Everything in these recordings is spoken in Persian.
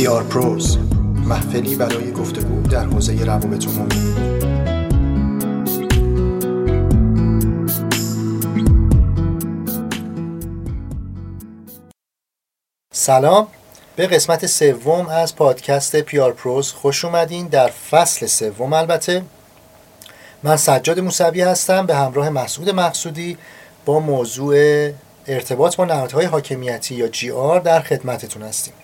پی آر پروز محفلی برای گفتگو در حوزه روابط عمومی. سلام. به قسمت سوم از پادکست پیار پروز خوش اومدین در فصل سوم البته. من سجاد موسوی هستم به همراه مسعود مقصودی با موضوع ارتباط با نهادهای حاکمیتی یا جی آر در خدمتتون هستیم.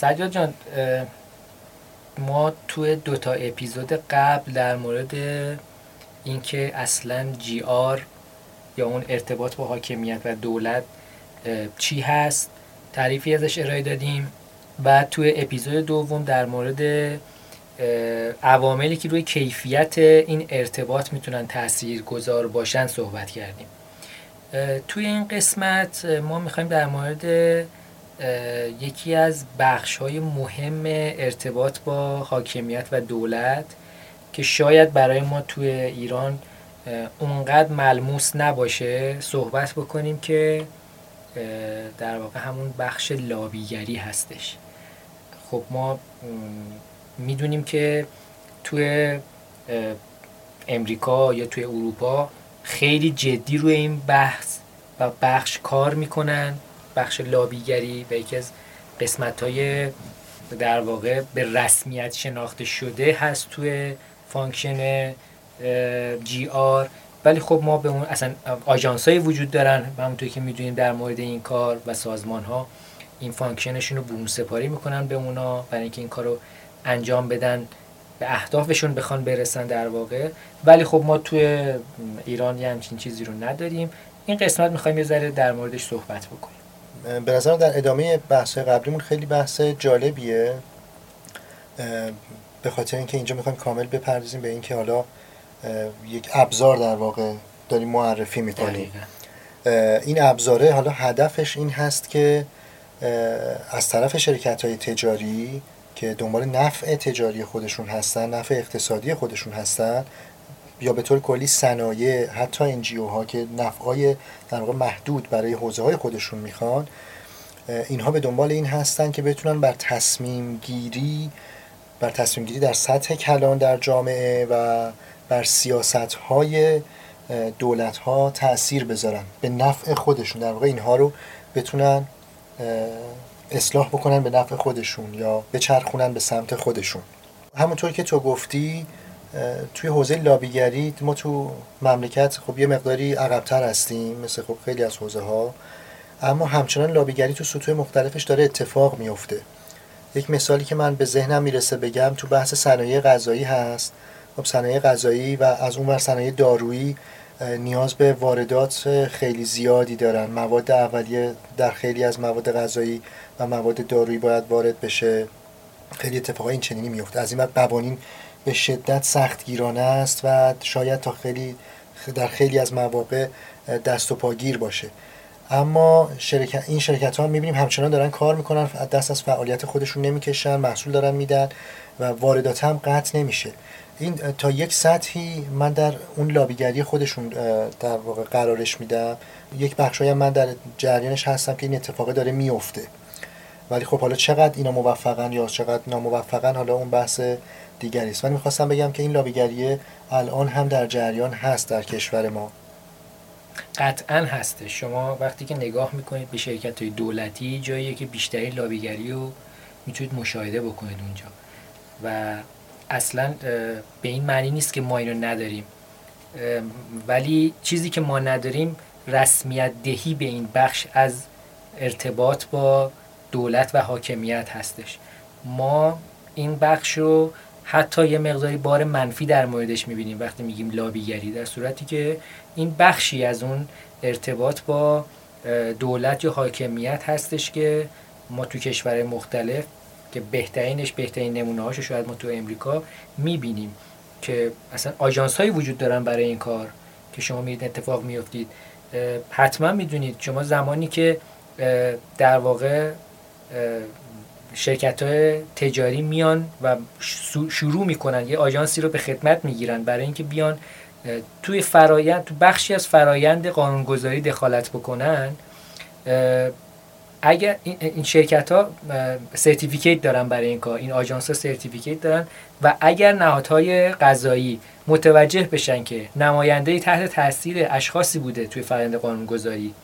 سجاد جان ما توی دوتا اپیزود قبل در مورد اینکه اصلا جی آر یا اون ارتباط با حاکمیت و دولت چی هست تعریفی ازش ارائه دادیم. بعد توی اپیزود دوم در مورد عواملی که روی کیفیت این ارتباط می‌تونن تأثیر گذار باشن صحبت کردیم. توی این قسمت ما می‌خوایم در مورد یکی از بخش های مهم ارتباط با حاکمیت و دولت که شاید برای ما توی ایران اونقدر ملموس نباشه صحبت بکنیم که در واقع همون بخش لابیگری هستش. خب ما می‌دونیم که توی امریکا یا توی اروپا خیلی جدی روی این بحث و بخش کار می‌کنن. بخش لابیگری و یکی از قسمت های در واقع به رسمیت شناخته شده هست توی function GR. ولی خب ما به اون اصلا آژانس وجود دارن همونطور که می‌دونیم در مورد این کار و سازمان ها این function شون رو برون سپاری می‌کنن به اونا برای اینکه این کار رو انجام بدن به اهدافشون بخوان برسن در واقع. ولی خب ما توی ایران یه همچین چیزی رو نداریم. این قسمت می‌خوایم یه ذره در موردش صحبت بکنیم. به نظر در ادامه بحث قبلیمون خیلی بحث جالبیه. به خاطر اینکه اینجا می‌خوایم کامل بپردازیم به اینکه حالا یک ابزار در واقع داریم معرفی می‌کنیم این ابزاره حالا هدفش این هست که از طرف شرکت های تجاری که دنبال نفع تجاری خودشون هستن نفع اقتصادی خودشون هستن یا به طور کلی صنایع حتی انجیو ها که نفعای در واقع محدود برای حوزه های خودشون می‌خوان اینها به دنبال این هستن که بتونن بر تصمیم گیری بر تصمیم گیری در سطح کلان در جامعه و بر سیاست های دولت ها تاثیر بذارن. به نفع خودشون. در واقع اینها رو بتونن اصلاح بکنن به نفع خودشون یا بچرخونن به سمت خودشون. همونطور که تو گفتی توی حوزه لابیگری ما تو مملکت خب یه مقداری عقبتر هستیم مثل خب خیلی از حوزه ها اما همچنان لابیگری تو سطوح مختلفش داره اتفاق میفته یک مثالی که من به ذهنم می‌رسه بگم تو بحث صنایع غذایی هست. خب صنایع غذایی و از اون صنایع دارویی نیاز به واردات خیلی زیادی دارن. مواد اولیه در خیلی از مواد غذایی و مواد دارویی باید وارد بشه. خیلی اتفاقای این چنینی میفته از این بعد قوانین به شدت سخت گیرانه است و شاید تا خیلی در خیلی از مواقع دست و پاگیر باشه. اما شرکت این شرکت ها می‌بینیم همچنان دارن کار می‌کنن دست از فعالیت خودشون نمی‌کشن محصول دارن میدن و واردات هم قطع نمیشه. این تا یک سطحی من در اون لابیگری خودشون در واقع قرارش میدم. یک بخشایی من در جریانش هستم که این اتفاقه داره میفته ولی خب حالا چقدر اینا موفقن یا چقدر ناموفقن حالا اون بحث دیگری است من می‌خواستم بگم که این لابیگری الان هم در جریان هست در کشور ما. قطعا هسته. شما وقتی که نگاه می‌کنید به شرکت های دولتی جاییه که بیشتری لابیگری رو می‌تونید مشاهده بکنید اونجا. و اصلا به این معنی نیست که ما اینو نداریم. ولی چیزی که ما نداریم رسمیت دهی به این بخش از ارتباط با دولت و حاکمیت هستش. ما این بخش رو حتی یه مقداری بار منفی در موردش می‌بینیم وقتی میگیم لابیگری در صورتی که این بخشی از اون ارتباط با دولت یا حاکمیت هستش که ما تو کشور مختلف که بهترینش بهترین نمونه هاشو شاید ما تو امریکا می‌بینیم که اصلا آژانس هایی وجود دارن برای این کار که شما میرید اتفاق میفتید حتما می‌دونید شما زمانی که در واقع شرکت های تجاری میان و شروع می‌کنن یه آژانسی رو به خدمت می‌گیرن برای اینکه بیان توی فرایند تو بخشی از فرایند قانونگذاری دخالت بکنن. اگر این شرکت ها certificate دارن برای این کار این آژانس ها certificate دارن و اگر نهادهای قضایی متوجه بشن که نماینده تحت تاثیر اشخاصی بوده توی فرآیند قانونگذاری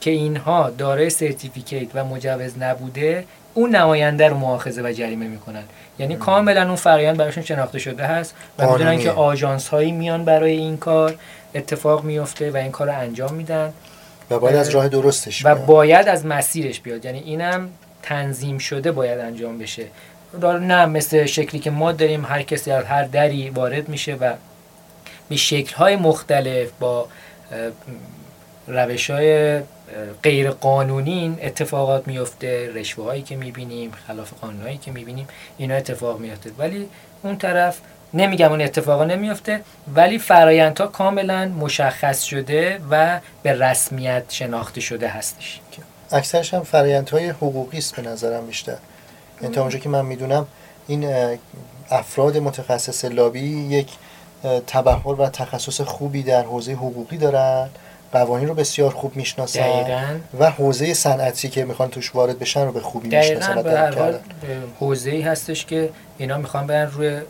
که اینها دارای سرتیفیکیت و مجوز نبوده اون نماینده رو مؤاخذه و جریمه می‌کنن. یعنی کاملا اون فرآیند براشون شناخته شده هست و می‌دونن که آژانس هایی میان برای این کار اتفاق میفته و این کار رو انجام میدن. و باید از راه درستش و باید از مسیرش بیاد. یعنی اینم تنظیم شده باید انجام بشه. نه مثل شکلی که ما داریم هر کسی از هر دری وارد میشه و به شکل‌های مختلف با روش های غیر قانونین اتفاقات میفته رشوه هایی که می‌بینیم خلاف قانون هایی که می‌بینیم اینا اتفاق میفته ولی اون طرف نمیگم اون اتفاقا نمیفته ولی فرایندها کاملا مشخص شده و به رسمیت شناخته شده هستش. اکثرش هم فرایندهای حقوقی است به نظرم بیشتر. یعنی تا اونجا که من می‌دونم این افراد متخصص لابی یک تبهر و تخصص خوبی در حوزه حقوقی دارن. قوانین رو بسیار خوب می‌شناسن و حوزه صنعتی که می‌خوان توش وارد بشن رو به خوبی می‌شناسن به هر حال حوزه ای هستش که اینا می‌خوان برن روی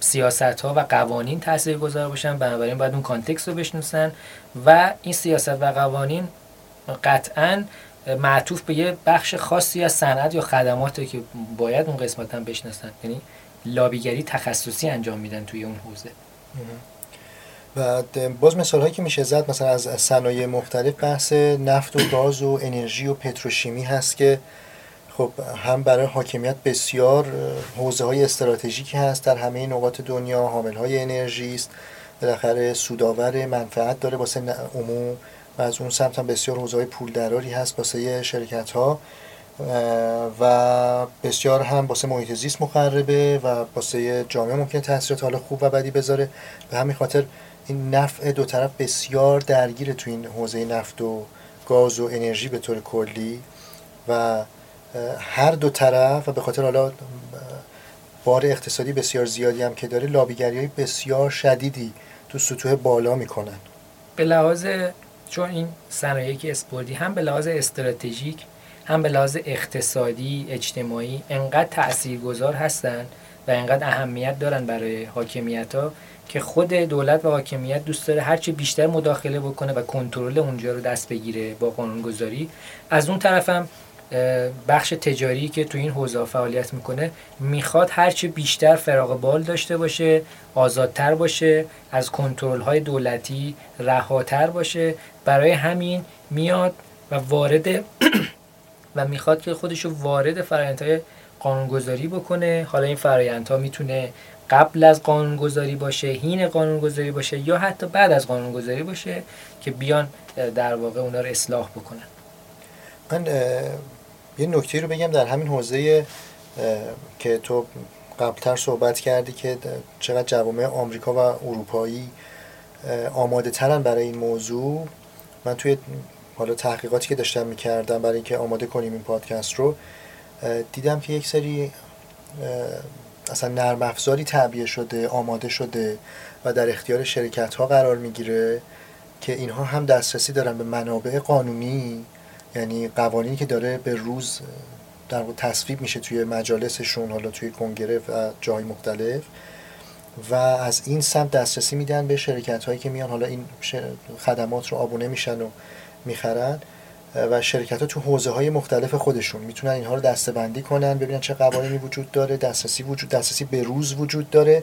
سیاست ها و قوانین تاثیر گذار باشن بنابراین باید اون کانتکست رو بشناسن و این سیاست و قوانین قطعا معطوف به یه بخش خاصی از صنعت یا خدماتی که باید اون قسمت هم بشناسن. یعنی لابیگری تخصصی انجام میدن توی اون حوزه. و باز مثال هایی که میشه زد مثلا از صنایع مختلف بحث نفت و گاز و انرژی و پتروشیمی هست که خب هم برای حاکمیت بسیار حوزه های استراتژیکی هست در همه نقاط دنیا حامل های انرژی است بالاخره سوداور منفعت داره واسه عموم و از اون سمت هم بسیار حوزه های پولدراری هست واسه شرکت ها و بسیار هم واسه محیط زیست مخربه و واسه جامعه ممکن تاثیرات حالا خوب و بدی بذاره. به همین خاطر این نفع دو طرف بسیار درگیره تو این حوزه نفت و گاز و انرژی به طور کلی و هر دو طرف و به خاطر حالا بار اقتصادی بسیار زیادی هم که داره لابیگری های بسیار شدیدی تو سطوح بالا می‌کنن. به لحاظ چون این صنایعی که اسپوردی هم به لحاظ استراتژیک هم به لحاظ اقتصادی اجتماعی انقدر تاثیرگذار هستن و انقدر اهمیت دارن برای حاکمیت ها که خود دولت و حاکمیت دوست داره هرچی بیشتر مداخله بکنه و کنترل اونجا رو دست بگیره با قانونگذاری. از اون طرفم بخش تجاری که تو این حوزه فعالیت می‌کنه می‌خواد هرچی بیشتر فراغ بال داشته باشه آزادتر باشه از کنترل های دولتی رهاتر باشه. برای همین میاد و وارد و می‌خواد که خودش رو وارد فرآیندهای قانونگذاری بکنه. حالا این فرایندها می‌تونه قبل از قانونگذاری باشه هین قانونگذاری باشه یا حتی بعد از قانونگذاری باشه که بیان در واقع اونا رو اصلاح بکنن. من یه نکته رو بگم در همین حوزه که تو قبلتر صحبت کردی که چقدر جوامع آمریکا و اروپایی آماده ترن برای این موضوع. من توی حالا تحقیقاتی که داشتم می‌کردم برای اینکه آماده کنیم این پادکست رو دیدم که یک سری اصلا نرم افزاری تعبیه شده آماده شده و در اختیار شرکت ها قرار می‌گیره که اینها هم دسترسی دارن به منابع قانونی یعنی قوانینی که داره به روز در تصویب میشه توی مجالسشون حالا توی کنگره و جای مختلف. و از این سمت دسترسی میدن به شرکت هایی که میان حالا این خدمات رو آبونه میشن و می‌خرن. و شرکت ها تو حوزه های مختلف خودشون می‌تونن اینها رو دسته بندی کنن ببینن چه قوانینی وجود داره دسترسی وجود دسترسی به روز وجود داره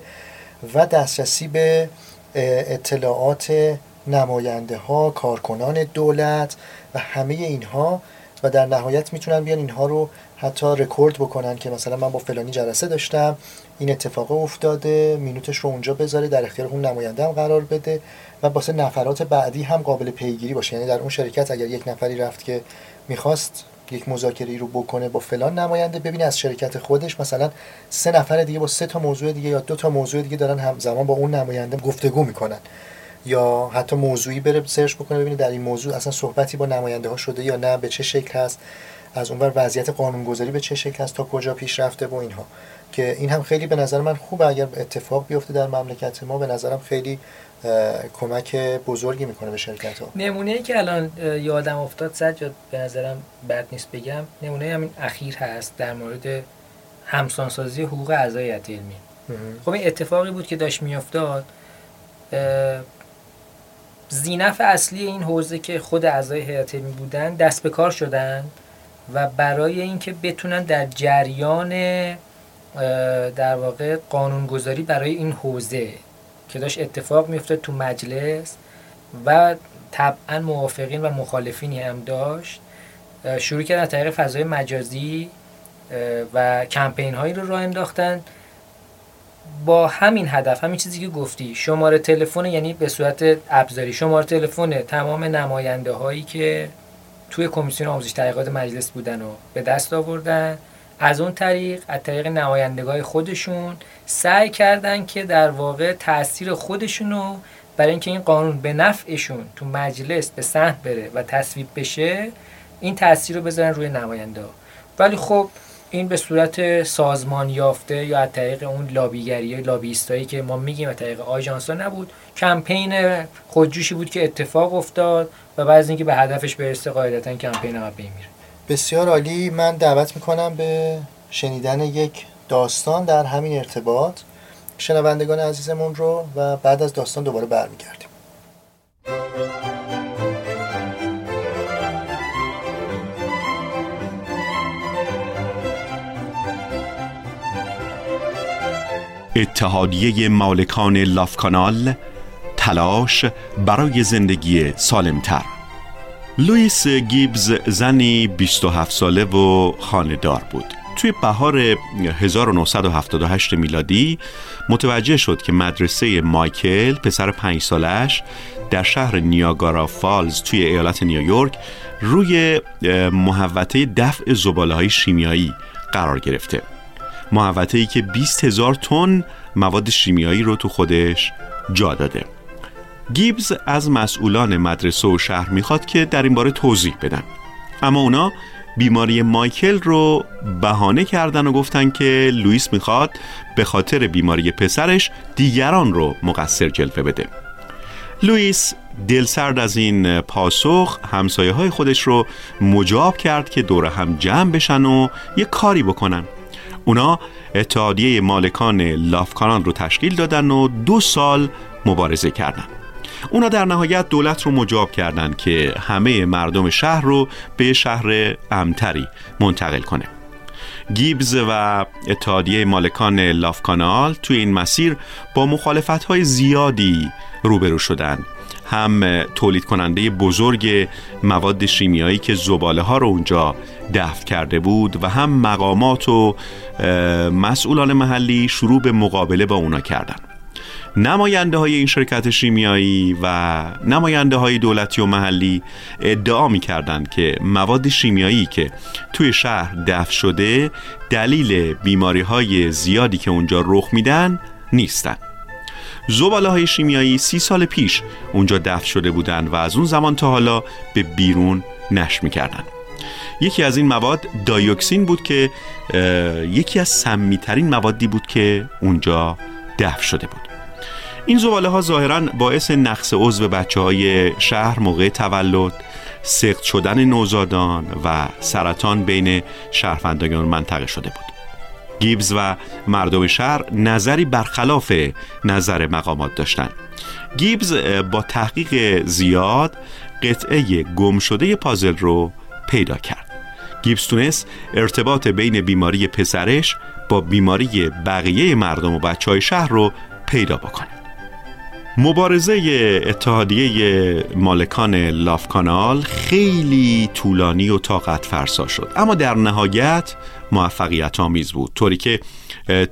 و دسترسی به اطلاعات نماینده ها کارکنان دولت و همه اینها و در نهایت می‌تونن بیان اینها رو حتی رکورد بکنن که مثلا من با فلانی جلسه داشتم این اتفاق افتاده مینوتش رو اونجا بذاره در اختیار اون نماینده هم قرار بده و واسه نفرات بعدی هم قابل پیگیری باشه. یعنی در اون شرکت اگر یک نفری رفت که می‌خواست یک مذاکره رو بکنه با فلان نماینده ببینه از شرکت خودش مثلا سه نفر دیگه با سه تا موضوع دیگه یا دو تا موضوع دیگه دارن همزمان با اون نماینده گفتگو می‌کنن. یا حتی موضوعی بره سرچ بکنه ببینه در این موضوع اصلا صحبتی با نماینده ها شده یا نه به چه شکل هست. از اونور وضعیت قانونگذاری به چه شکل هست تا کجا پیش رفته و اینها. که این هم خیلی به نظر من خوبه اگر اتفاق بیفته در مملکت ما به نظرم خیلی کمک بزرگی می‌کنه به شرکت ها نمونه ای که الان یادم افتاد سجاد به نظرم بد نیست بگم نمونه همین اخیر هست در مورد همسانسازی حقوق اعضای هیئت علمی. خب این اتفاقی بود که داشت میافتاد زینف اصلی این حوزه که خود اعضای هیئت علمی بودن دست به کار شدن. و برای اینکه بتونن در جریان در واقع قانونگذاری برای این حوزه که داشت اتفاق میفته تو مجلس و طبعا موافقین و مخالفینی هم داشت شروع کردن طریق فضای مجازی و کمپین هایی رو راه انداختن. با همین هدف همین چیزی که گفتی شماره تلفن یعنی به صورت ابزاری شماره تلفن تمام نماینده هایی که توی کمیسیون آموزش تحقیقات مجلس بودن و به دست آوردن. از اون طریق از طریق نمایندگاه خودشون سعی کردن که در واقع تاثیر خودشونو برای اینکه این قانون به نفعشون تو مجلس به سهم بره و تصویب بشه این تاثیر رو بذارن روی نماینده ولی خب این به صورت سازمان یافته یا از طریق اون لابیگری لابیستایی که ما میگیم از طریق آژانس نبود کمپین خودجوشی بود که اتفاق افتاد و بعد از اینکه به هدفش برسه قاعدتا کمپین هم میره بسیار عالی. من دعوت می‌کنم به شنیدن یک داستان در همین ارتباط. شنوندگان عزیزمون رو و بعد از داستان دوباره برمیگردیم. اتحادیه مالکان لاف کانال تلاش برای زندگی سالمتر. لوئیس گیبز زنی 27 ساله و خاندار بود. توی بهار 1978 میلادی متوجه شد که مدرسه مایکل پسر پنج سالش در شهر نیاگارا فالز توی ایالت نیویورک روی محوطه دفع زباله های شیمیایی قرار گرفته. محوطه ای که 20 هزار تن مواد شیمیایی رو تو خودش جا داده. گیبز از مسئولان مدرسه و شهر می‌خواد که در این باره توضیح بدن. اما اونا بیماری مایکل رو بهانه کردن و گفتن که لوئیس می‌خواد به خاطر بیماری پسرش دیگران رو مقصر جلوه بده. لوئیس دلسرد از این پاسخ همسایه های خودش رو مجاب کرد که دور هم جمع بشن و یه کاری بکنن. اونا اتحادیه مالکان لافکانان رو تشکیل دادن و دو سال مبارزه کردن. اونا در نهایت دولت رو مجاب کردند که همه مردم شهر رو به شهر امتری منتقل کنه. گیبز و اتحادیه مالکان لاف کانال توی این مسیر با مخالفت های زیادی روبرو شدن. هم تولید کننده بزرگ مواد شیمیایی که زباله ها رو اونجا دفت کرده بود و هم مقامات و مسئولان محلی شروع به مقابله با اونا کردن. نماینده های این شرکت شیمیایی و نماینده های دولتی و محلی ادعا می کردند که مواد شیمیایی که توی شهر دفع شده دلیل بیماری های زیادی که اونجا رخ میدن نیستن. زباله های شیمیایی سی سال پیش اونجا دفع شده بودند و از اون زمان تا حالا به بیرون نش می‌کردن یکی از این مواد دایوکسین بود که یکی از سمیترین موادی بود که اونجا دفع شده بود. این زباله ها ظاهرا باعث نقص عضو بچه های شهر موقع تولد سخت شدن نوزادان و سرطان بین شهروندان منطقه شده بود. گیبز و مردم شهر نظری برخلاف نظر مقامات داشتند گیبز با تحقیق زیاد قطعه گم شده پازل رو پیدا کرد. گیبز تونست ارتباط بین بیماری پسرش با بیماری بقیه مردم و بچه های شهر رو پیدا بکنه. مبارزه اتحادیه مالکان لاف کانال خیلی طولانی و طاقت فرسا شد. اما در نهایت موفقیت آمیز بود. طوری که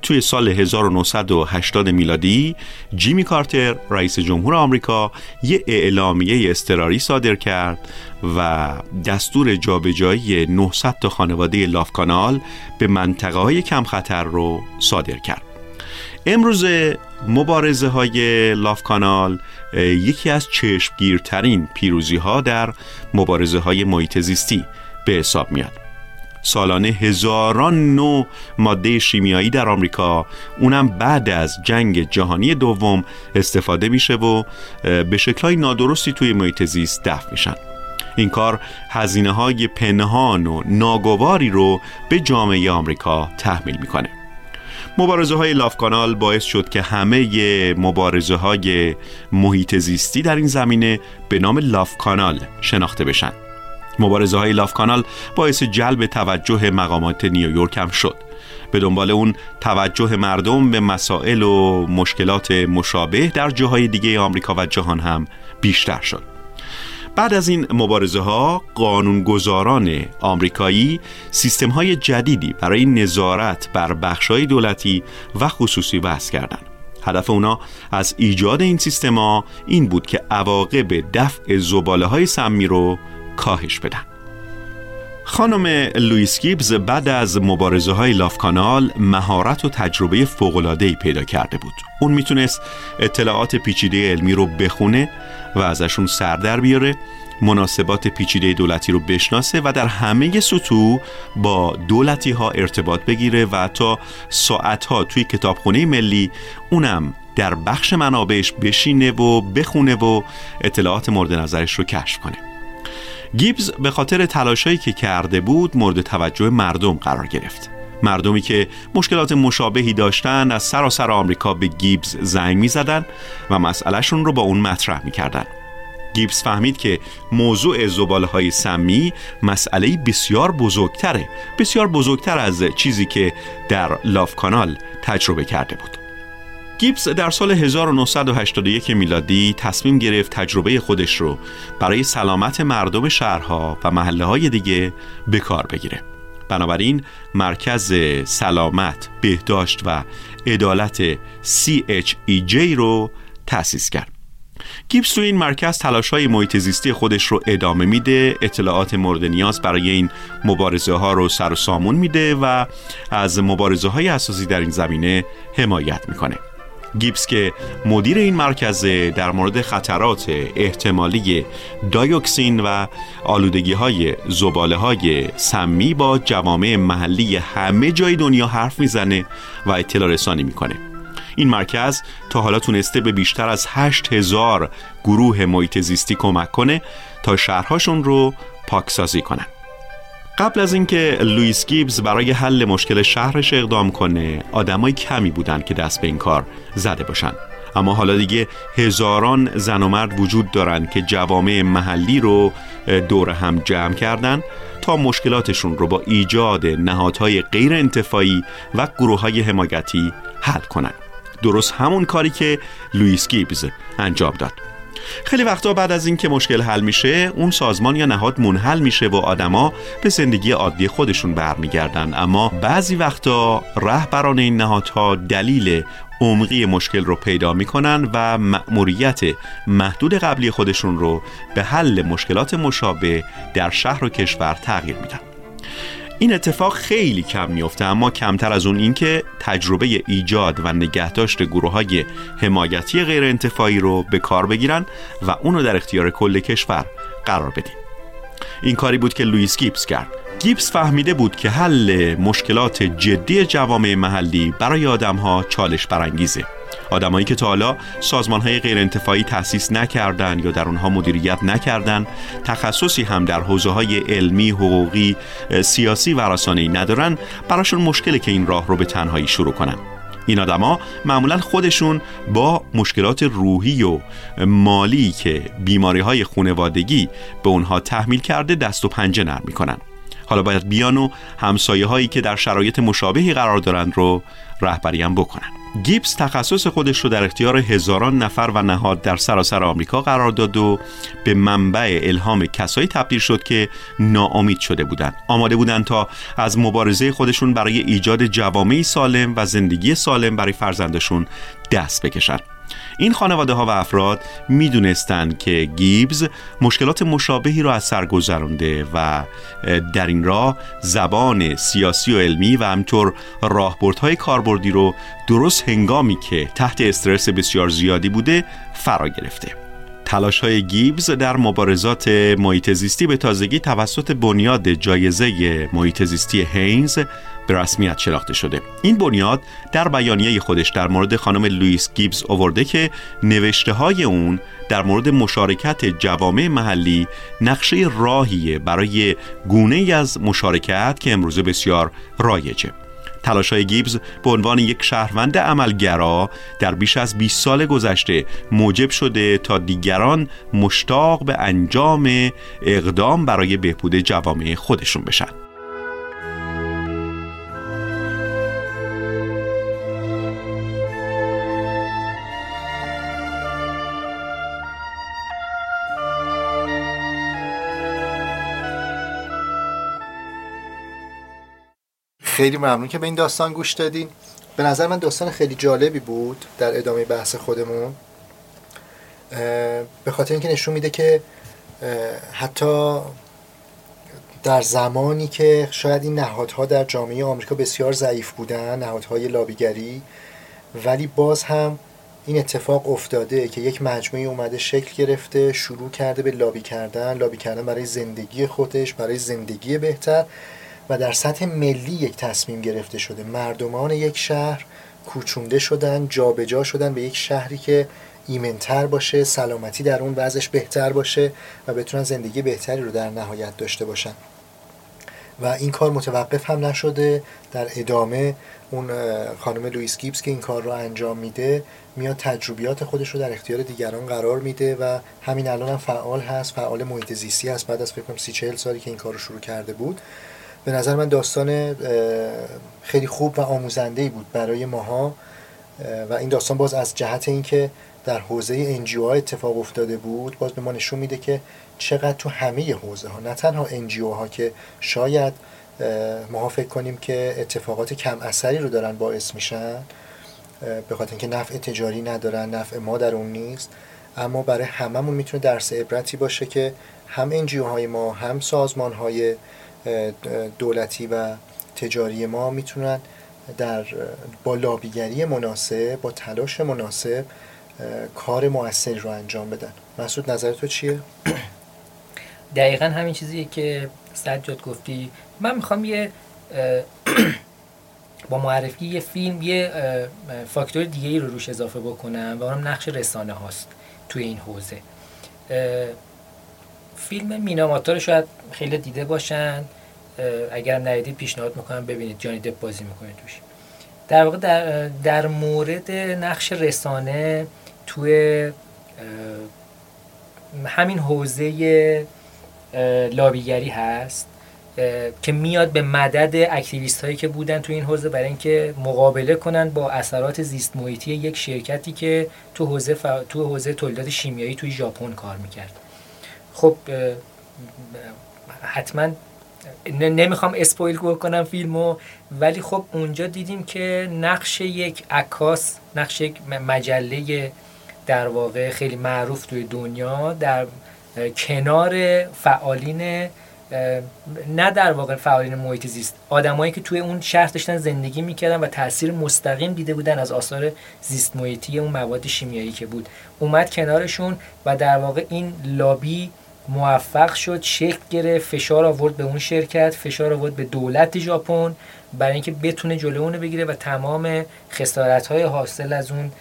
توی سال 1980 میلادی جیمی کارتر رئیس جمهور آمریکا یه اعلامیه استراری صادر کرد و دستور جابجایی 900 تا خانواده لاف کانال به منطقه های کم خطر رو صادر کرد. امروز مبارزه های لاف کانال یکی از چشمگیرترین پیروزی ها در مبارزه های محیط زیستی به حساب میاد. سالانه هزاران نوع ماده شیمیایی در آمریکا. اونم بعد از جنگ جهانی دوم استفاده میشه و به شکلهای نادرستی توی محیط زیست دفع میشن. این کار هزینه های پنهان و ناگواری رو به جامعه آمریکا تحمیل می‌کنه. مبارزه های لاف کانال باعث شد که همه مبارزه های محیط زیستی در این زمینه به نام لاف کانال شناخته بشن. مبارزه های لاف کانال باعث جلب توجه مقامات نیویورک هم شد به دنبال اون توجه مردم به مسائل و مشکلات مشابه در جاهای دیگه آمریکا و جهان هم بیشتر شد بعد از این مبارزه ها قانونگذاران آمریکایی سیستم های جدیدی برای نظارت بر بخش های دولتی و خصوصی وضع کردند. هدف اونا از ایجاد این سیستما این بود که عواقب دفع زباله های سمی رو کاهش بدن خانم لویس گیبز بعد از مبارزه های لاف کانال مهارت و تجربه فوق‌العاده‌ای پیدا کرده بود. اون می‌تونست اطلاعات پیچیده علمی رو بخونه و ازشون سر در بیاره مناسبات پیچیده دولتی رو بشناسه و در همه سطوح با دولتی ها ارتباط بگیره و تا ساعت ها توی کتابخونه ملی اونم در بخش منابعش بشینه و بخونه و اطلاعات مورد نظرش رو کشف کنه گیبز به خاطر تلاشایی که کرده بود مورد توجه مردم قرار گرفت مردمی که مشکلات مشابهی داشتن از سراسر آمریکا به گیبز زنگ می زدن و مسئلهشون رو با اون مطرح می کردن. گیبز فهمید که موضوع زباله های سمی مسئله بسیار بزرگتره بسیار بزرگتر از چیزی که در لاف کانال تجربه کرده بود گیبز در سال 1981 میلادی تصمیم گرفت تجربه خودش رو برای سلامت مردم شهرها و محله های دیگه به کار بگیره. بنابراین مرکز سلامت، بهداشت و عدالت CHEJ رو تأسیس کرد. گیبس تو این مرکز تلاش های محیط زیستی خودش رو ادامه میده اطلاعات مورد نیاز برای این مبارزه ها رو سر و سامون میده و از مبارزه های اساسی در این زمینه حمایت می‌کنه. گیبس که مدیر این مرکزه در مورد خطرات احتمالی دایوکسین و آلودگی های زباله های سمی با جوامع محلی همه جای دنیا حرف می‌زنه و اطلاع رسانی می‌کنه. این مرکز تا حالا تونسته به بیشتر از 8000 گروه محیط زیستی کمک کنه تا شهرهاشون رو پاکسازی کنن. قبل از اینکه لوئیس گیبز برای حل مشکل شهرش اقدام کنه آدمای کمی بودن که دست به این کار زده باشن. اما حالا دیگه هزاران زن و مرد وجود دارن که جوامع محلی رو دور هم جمع کردن تا مشکلاتشون رو با ایجاد نهادهای غیر انتفاعی و گروه های حمایتی حل کنن. درست همون کاری که لوئیس گیبز انجام داد. خیلی وقتا بعد از اینکه مشکل حل میشه اون سازمان یا نهاد منحل میشه و آدما به زندگی عادی خودشون برمیگردن. اما بعضی وقتا رهبران این نهادها دلیل عمقی مشکل رو پیدا می‌کنن و مأموریت محدود قبلی خودشون رو به حل مشکلات مشابه در شهر و کشور تغییر میدن. این اتفاق خیلی کم میفته اما کمتر از اون اینکه تجربه ایجاد و نگهداشت گروه های حمایتی غیر انتفاعی رو به کار بگیرن و اونو در اختیار کل کشور قرار بدین. این کاری بود که لوئیس گیبس کرد. گیبس فهمیده بود که حل مشکلات جدی جوامع محلی برای آدمها چالش برانگیزه. آدمایی که تا حالا سازمان های غیر انتفاعی تأسیس نکردن یا در اونها مدیریت نکردن تخصصی هم در حوزه های علمی، حقوقی، سیاسی و رسانه‌ای ندارن براشون مشکله که این راه رو به تنهایی شروع کنن. این آدما معمولا خودشون با مشکلات روحی و مالی که بیماری های خونوادگی به اونها تحمیل کرده دست و پنجه نرم می‌کنن. حالا باید بیان و همسایه هایی که در شرایط مشابهی قرار دارند رو رهبری هم بکنن. گیبس تخصص خودش رو در اختیار هزاران نفر و نهاد در سراسر آمریکا قرار داد و به منبع الهام کسایی تبدیل شد که ناامید شده بودند. آماده بودند تا از مبارزه خودشون برای ایجاد جوامعی سالم و زندگی سالم برای فرزندشون دست بکشند این خانواده ها و افراد می‌دونستند که گیبز مشکلات مشابهی را از سر گذرانده و در این راه زبان سیاسی و علمی و همطور راهبردهای کاربردی رو درست هنگامی که تحت استرس بسیار زیادی بوده فرا گرفته. تلاش های گیبز در مبارزات محیط زیستی به تازگی توسط بنیاد جایزه محیط زیستی هینز به رسمیت شناخته شده. این بنیاد در بیانیه خودش در مورد خانم لوئیس گیبز آورده که نوشته های اون در مورد مشارکت جوامع محلی نقشه راهیه برای گونه از مشارکت که امروزه بسیار رایجه. تلاشای گیبز به عنوان یک شهروند عملگرا در بیش از 20 سال گذشته موجب شده تا دیگران مشتاق به انجام اقدام برای بهبود جوامع خودشون بشن. خیلی ممنون که به این داستان گوش دادین. به نظر من داستان خیلی جالبی بود در ادامه بحث خودمون. به خاطر اینکه نشون میده که حتی در زمانی که شاید این نهادها در جامعه آمریکا بسیار ضعیف بودن نهادهای لابیگری ولی باز هم این اتفاق افتاده که یک مجموعه اومده شکل گرفته شروع کرده به لابی کردن. لابی کردن برای زندگی خودش برای زندگی بهتر. و در سطح ملی یک تصمیم گرفته شده. مردمان یک شهر کوچونده شدن جابجا جا شدن به یک شهری که ایمنتر باشه سلامتی در اون وضعش بهتر باشه و بتونن زندگی بهتری رو در نهایت داشته باشن. و این کار متوقف هم نشده. در ادامه اون خانم لوئیس گیبس که این کار رو انجام میده میاد تجربیات خودش رو در اختیار دیگران قرار میده و همین الان هم فعال هست فعال محیط زیستی هست. بعد از فکر کنم سی چهل سالی که این کار رو شروع کرده بود. به نظر من داستان خیلی خوب و آموزنده بود برای ماها. و این داستان باز از جهت اینکه در حوزه ها اتفاق افتاده بود باز به ما نشون میده که چقدر تو همه حوزه ها نه تنها انجیو ها که شاید ما فکر کنیم که اتفاقات کم اثری رو دارن باعث میشن به خاطر اینکه نفع تجاری ندارن نفع ما در اون نیست. اما برای هممون می‌تونه درس عبرتی باشه که هم انجیو های ما هم سازمان های دولتی و تجاری ما می‌تونن در با لابیگری مناسب با تلاش مناسب کار موثری رو انجام بدن. مسعود نظر تو چیه؟ دقیقا همین چیزیه که سجاد گفتی. من می‌خوام یه با معرفی یه فیلم یه فاکتور دیگه رو روش اضافه بکنم و اونم نقش رسانه هاست توی این حوزه. فیلم میناماتا رو شاید خیلی دیده باشن. اگر ندیدید پیشنهاد می‌کنم ببینید. جانی دپ بازی می‌کنه توش. در واقع در, در مورد نقش رسانه توی همین حوزه لابیگری هست که میاد به مدد اکتیویست هایی که بودن تو این حوزه برای اینکه مقابله کنن با اثرات زیست محیطی یک شرکتی که تو حوزه تو حوزه تولیدات شیمیایی توی ژاپن کار می‌کرد. خب حتما نمی‌خوام اسپویل کنم فیلمو ولی خب اونجا دیدیم که نقش یک عکاس نقش یک مجله در واقع خیلی معروف توی دنیا در کنار فعالین نه در واقع فعالین محیط زیست آدمایی که توی اون شهر داشتن زندگی می‌کردن و تاثیر مستقیم دیده بودن از آثار زیست محیطی اون مواد شیمیایی که بود. اومد کنارشون و در واقع این لابی موفق شد شکل گرفت فشار آورد به اون شرکت فشار آورد به دولت ژاپن برای اینکه بتونه جلو اونو بگیره و تمام خسارت های حاصل از اون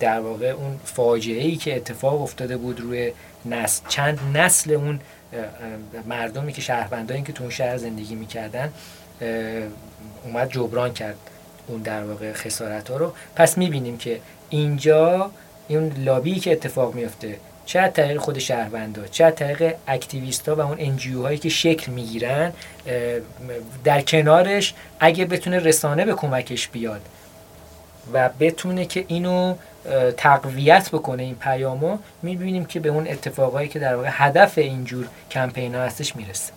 در واقع اون فاجعه ای که اتفاق افتاده بود روی نسل چند نسل اون مردمی که شهروندایی که تو اون شهر زندگی می‌کردن اومد جبران کرد اون در واقع خسارت ها رو. پس می‌بینیم که اینجا این لابی که اتفاق میفته چه از طریق خود شهروندا چه از طریق اکتیویستا و اون انجیو هایی که شکل می‌گیرن در کنارش اگه بتونه رسانه به کمکش بیاد و بتونه که اینو تقویت بکنه این پیامو می‌بینیم که به اون اتفاقایی که در واقع هدف اینجور کمپین ها هستش می‌رسه.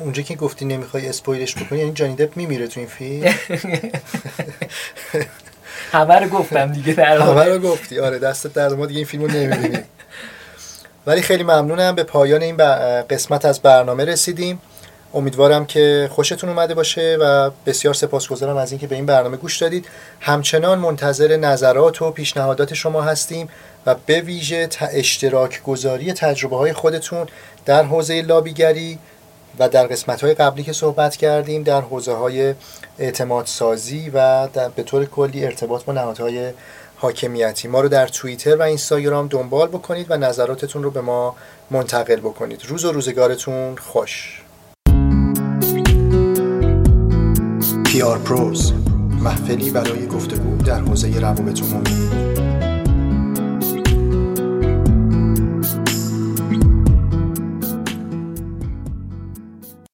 اونجا که گفتی نمی‌خوای اسپویلش بکنی یعنی جانی دپ میمیره تو این فیلم؟ همه رو گفتم دیگه در همه رو گفتی. آره دستت در ما دیگه این فیلمو نمی‌بینیم ولی خیلی ممنونم به پایان این قسمت از برنامه رسیدیم. امیدوارم که خوشتون اومده باشه و بسیار سپاسگزارم از اینکه به این برنامه گوش دادید. همچنان منتظر نظرات و پیشنهادات شما هستیم و به ویژه اشتراک گذاری تجربه های خودتون در حوزه لابیگری و در قسمت های قبلی که صحبت کردیم در حوزه های اعتماد سازی و در به طور کلی ارتباط با نهادهای حاکمیتی. ما رو در توییتر و اینستاگرام دنبال بکنید و نظراتتون رو به ما منتقل بکنید. روز و روزگارتون خوش. پی آر پروز محفلی برای گفتگو در حوزه روابط عمومی.